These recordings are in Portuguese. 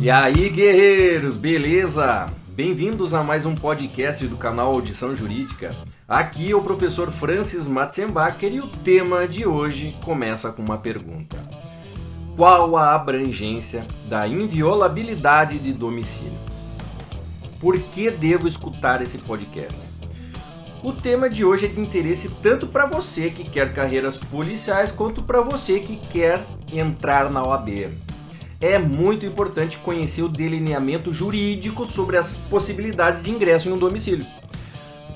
E aí, guerreiros, beleza? Bem-vindos a mais um podcast do canal Audição Jurídica. Aqui é o professor Francis Matzenbacher e o tema de hoje começa com uma pergunta: Qual a abrangência da inviolabilidade de domicílio? Por que devo escutar esse podcast? O tema de hoje é de interesse tanto para você que quer carreiras policiais quanto para você que quer entrar na OAB. É muito importante conhecer o delineamento jurídico sobre as possibilidades de ingresso em um domicílio.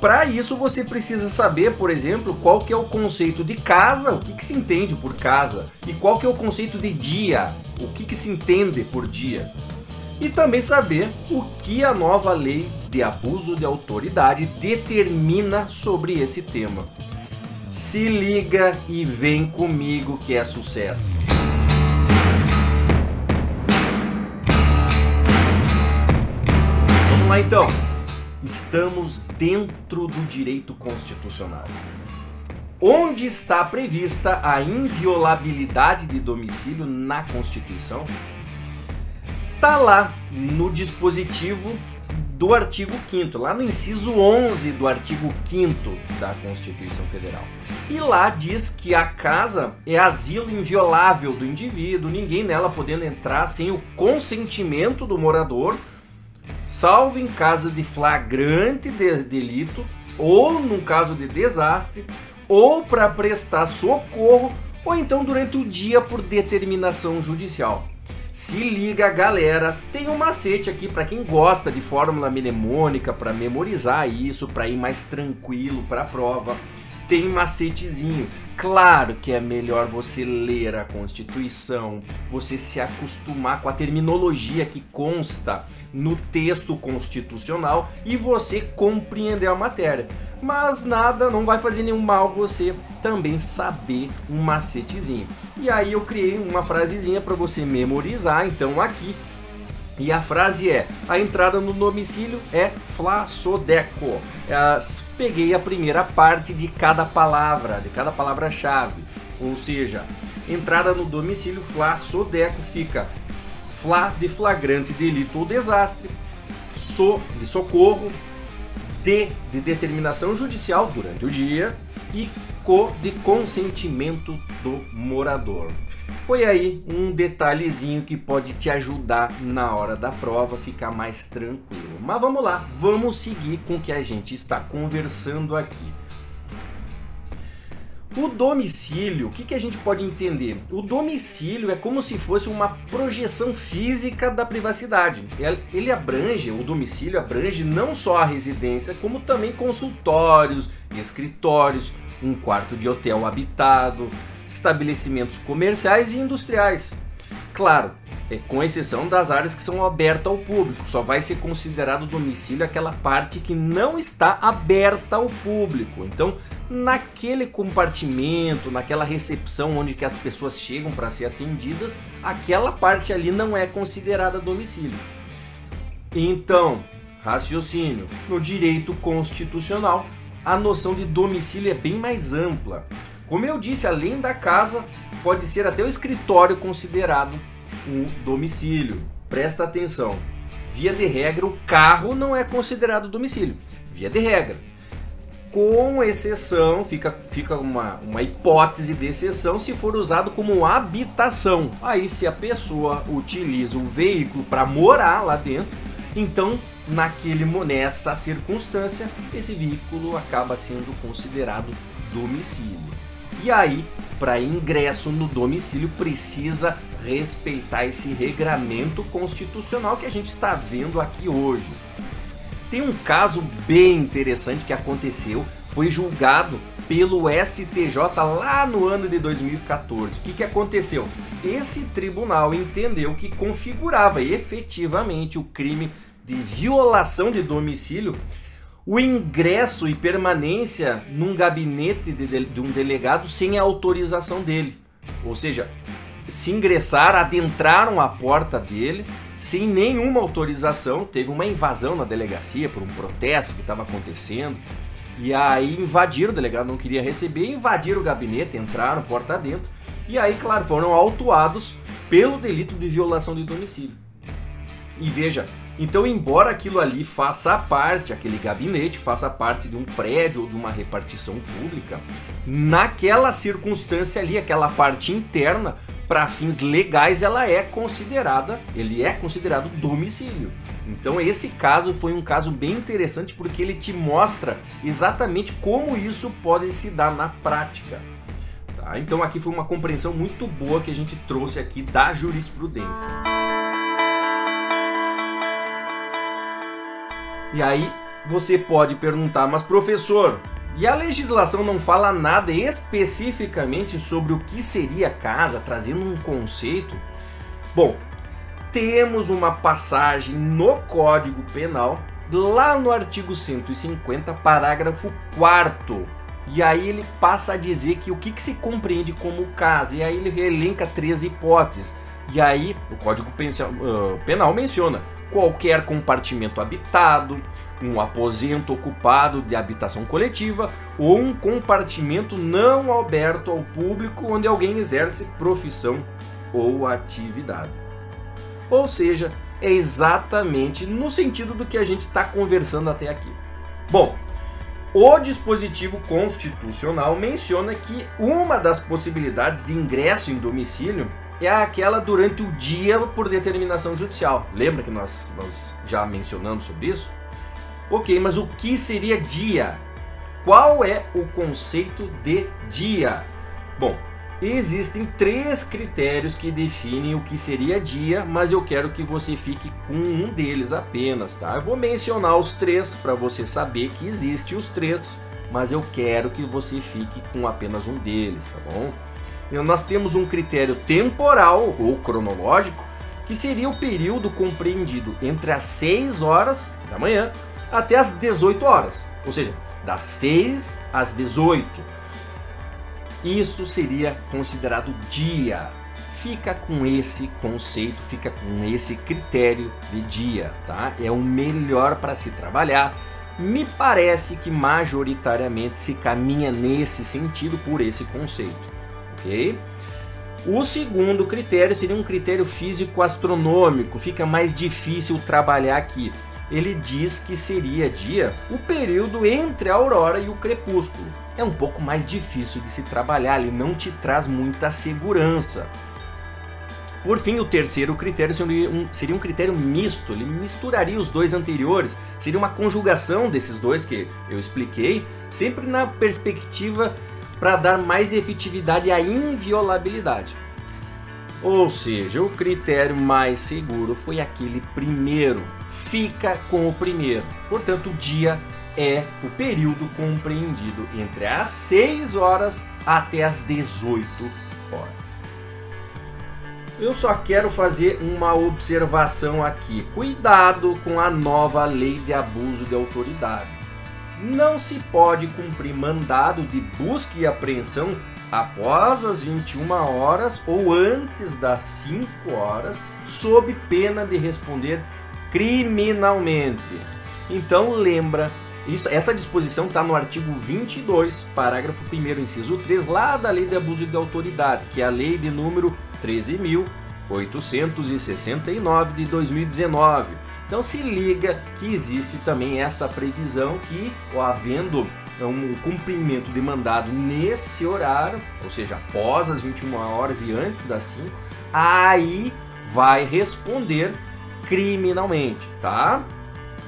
Para isso você precisa saber, por exemplo, qual que é o conceito de casa, o que, que se entende por casa, e qual que é o conceito de dia, o que, que se entende por dia e também saber o que a nova lei de abuso de autoridade determina sobre esse tema. Se liga e vem comigo que é sucesso. Lá então. Estamos dentro do direito constitucional. Onde está prevista a inviolabilidade de domicílio na Constituição? Está lá no dispositivo do artigo 5 lá no inciso 11 do artigo 5 da Constituição Federal. E lá diz que a casa é asilo inviolável do indivíduo, ninguém nela podendo entrar sem o consentimento do morador, salvo em caso de flagrante de delito ou num caso de desastre, ou para prestar socorro, ou então durante o dia por determinação judicial. Se liga, galera, tem um macete aqui para quem gosta de fórmula mnemônica, para memorizar isso, para ir mais tranquilo para a prova. Tem macetezinho. Claro que é melhor você ler a Constituição, você se acostumar com a terminologia que consta no texto constitucional e você compreender a matéria. Mas nada, não vai fazer nenhum mal você também saber um macetezinho. E aí eu criei uma frasezinha para você memorizar, então aqui. E a frase é: a entrada no domicílio é flasodeco. É, peguei a primeira parte de cada palavra, de cada palavra-chave. Ou seja, entrada no domicílio flasodeco fica fla de flagrante delito ou desastre, so de socorro, de de determinação judicial durante o dia e co de consentimento do morador. Foi aí um detalhezinho que pode te ajudar na hora da prova ficar mais tranquilo. Mas vamos lá, vamos seguir com o que a gente está conversando aqui. O domicílio, o que, que a gente pode entender? O domicílio é como se fosse uma projeção física da privacidade. Ele abrange, o domicílio abrange não só a residência, como também consultórios, escritórios, um quarto de hotel habitado, estabelecimentos comerciais e industriais. Claro, com exceção das áreas que são abertas ao público, só vai ser considerado domicílio aquela parte que não está aberta ao público. Então, naquele compartimento, naquela recepção onde que as pessoas chegam para ser atendidas, aquela parte ali não é considerada domicílio. Então, raciocínio, no direito constitucional, a noção de domicílio é bem mais ampla. Como eu disse, além da casa, pode ser até o escritório considerado um domicílio. Presta atenção. Via de regra, o carro não é considerado domicílio. Via de regra. Com exceção, fica, fica uma, uma hipótese de exceção se for usado como habitação. Aí, se a pessoa utiliza o veículo para morar lá dentro, então naquele nessa circunstância, esse veículo acaba sendo considerado domicílio. E aí, para ingresso no domicílio, precisa respeitar esse regramento constitucional que a gente está vendo aqui hoje. Tem um caso bem interessante que aconteceu, foi julgado pelo STJ lá no ano de 2014. O que, que aconteceu? Esse tribunal entendeu que configurava efetivamente o crime de violação de domicílio o ingresso e permanência num gabinete de, de, de, um delegado sem a autorização dele. Ou seja, se ingressaram, adentraram a porta dele sem nenhuma autorização. Teve uma invasão na delegacia por um protesto que estava acontecendo. E aí invadiram, o delegado não queria receber, invadiram o gabinete, entraram porta dentro. E aí, claro, foram autuados pelo delito de violação de domicílio. E veja, então, embora aquilo ali faça parte, aquele gabinete faça parte de um prédio ou de uma repartição pública, naquela circunstância ali, aquela parte interna, para fins legais, ela é considerada, ele é considerado domicílio. Então, esse caso foi um caso bem interessante porque ele te mostra exatamente como isso pode se dar na prática. Tá? Então, aqui foi uma compreensão muito boa que a gente trouxe aqui da jurisprudência. E aí você pode perguntar, mas professor, e a legislação não fala nada especificamente sobre o que seria casa, trazendo um conceito? Bom, temos uma passagem no Código Penal, lá no artigo 150, parágrafo 4 e aí ele passa a dizer que o que, que se compreende como casa, e aí ele elenca três hipóteses. E aí o Código Penal menciona qualquer compartimento habitado, um aposento ocupado de habitação coletiva ou um compartimento não aberto ao público onde alguém exerce profissão ou atividade. Ou seja, é exatamente no sentido do que a gente está conversando até aqui. Bom, o dispositivo constitucional menciona que uma das possibilidades de ingresso em domicílio é aquela durante o dia por determinação judicial. Lembra que nós, nós já mencionamos sobre isso? Ok, mas o que seria dia? Qual é o conceito de dia? Bom, existem três critérios que definem o que seria dia, mas eu quero que você fique com um deles apenas, tá? Eu vou mencionar os três para você saber que existe os três, mas eu quero que você fique com apenas um deles, tá bom? Nós temos um critério temporal ou cronológico, que seria o período compreendido entre as 6 horas da manhã até as 18 horas, ou seja, das 6 às 18. Isso seria considerado dia. Fica com esse conceito, fica com esse critério de dia, tá? É o melhor para se trabalhar. Me parece que majoritariamente se caminha nesse sentido por esse conceito O segundo critério seria um critério físico astronômico, fica mais difícil trabalhar aqui. Ele diz que seria dia o período entre a aurora e o crepúsculo. É um pouco mais difícil de se trabalhar, ele não te traz muita segurança. Por fim, o terceiro critério seria um, seria um, critério misto, ele misturaria os dois anteriores, seria uma conjugação desses dois que eu expliquei, sempre na perspectiva para dar mais efetividade à inviolabilidade. Ou seja, o critério mais seguro foi aquele primeiro. Fica com o primeiro. Portanto, o dia é o período compreendido entre as 6 horas até as 18 horas. Eu só quero fazer uma observação aqui. Cuidado com a nova lei de abuso de autoridade não se pode cumprir mandado de busca e apreensão após as 21 horas ou antes das 5 horas, sob pena de responder criminalmente. Então lembra, isso, essa disposição está no artigo 22, parágrafo 1 inciso 3, lá da Lei de Abuso de Autoridade, que é a lei de número 13.869 de 2019 então se liga que existe também essa previsão que, havendo um cumprimento demandado nesse horário, ou seja, após as 21 horas e antes das 5, aí vai responder criminalmente, tá?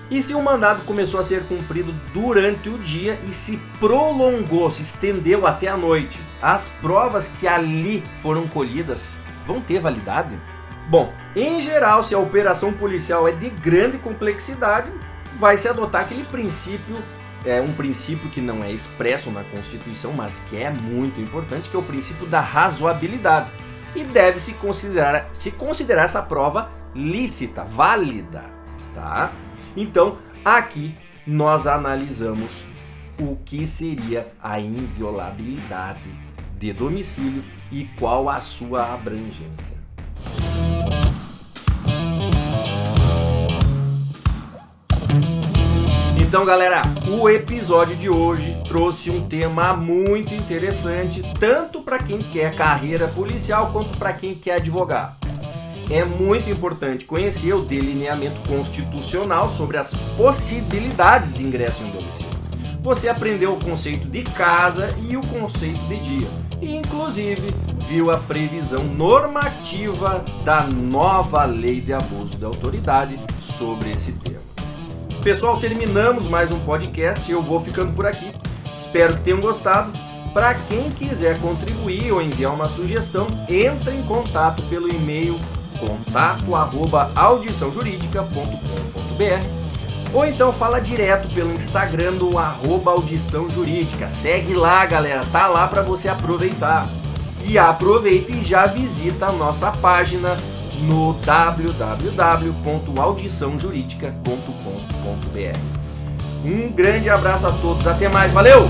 E se o mandado começou a ser cumprido durante o dia e se prolongou, se estendeu até a noite, as provas que ali foram colhidas vão ter validade? Bom, em geral, se a operação policial é de grande complexidade, vai se adotar aquele princípio, é um princípio que não é expresso na Constituição, mas que é muito importante, que é o princípio da razoabilidade. E deve se considerar, se considerar essa prova lícita, válida, tá? Então, aqui nós analisamos o que seria a inviolabilidade de domicílio e qual a sua abrangência. Então, galera, o episódio de hoje trouxe um tema muito interessante, tanto para quem quer carreira policial quanto para quem quer advogar. é muito importante conhecer o delineamento constitucional sobre as possibilidades de ingresso em domicílio. Você aprendeu o conceito de casa e o conceito de dia, e inclusive viu a previsão normativa da nova lei de abuso de autoridade sobre esse tema. Pessoal, terminamos mais um podcast. Eu vou ficando por aqui. Espero que tenham gostado. Para quem quiser contribuir ou enviar uma sugestão, entre em contato pelo e-mail contato@audiçãojurídica.com.br ou então fala direto pelo Instagram do arroba Audição Jurídica. Segue lá, galera, tá lá para você aproveitar. E aproveita e já visita a nossa página no www.audiçãojuridica.com.br. Um grande abraço a todos, até mais, valeu!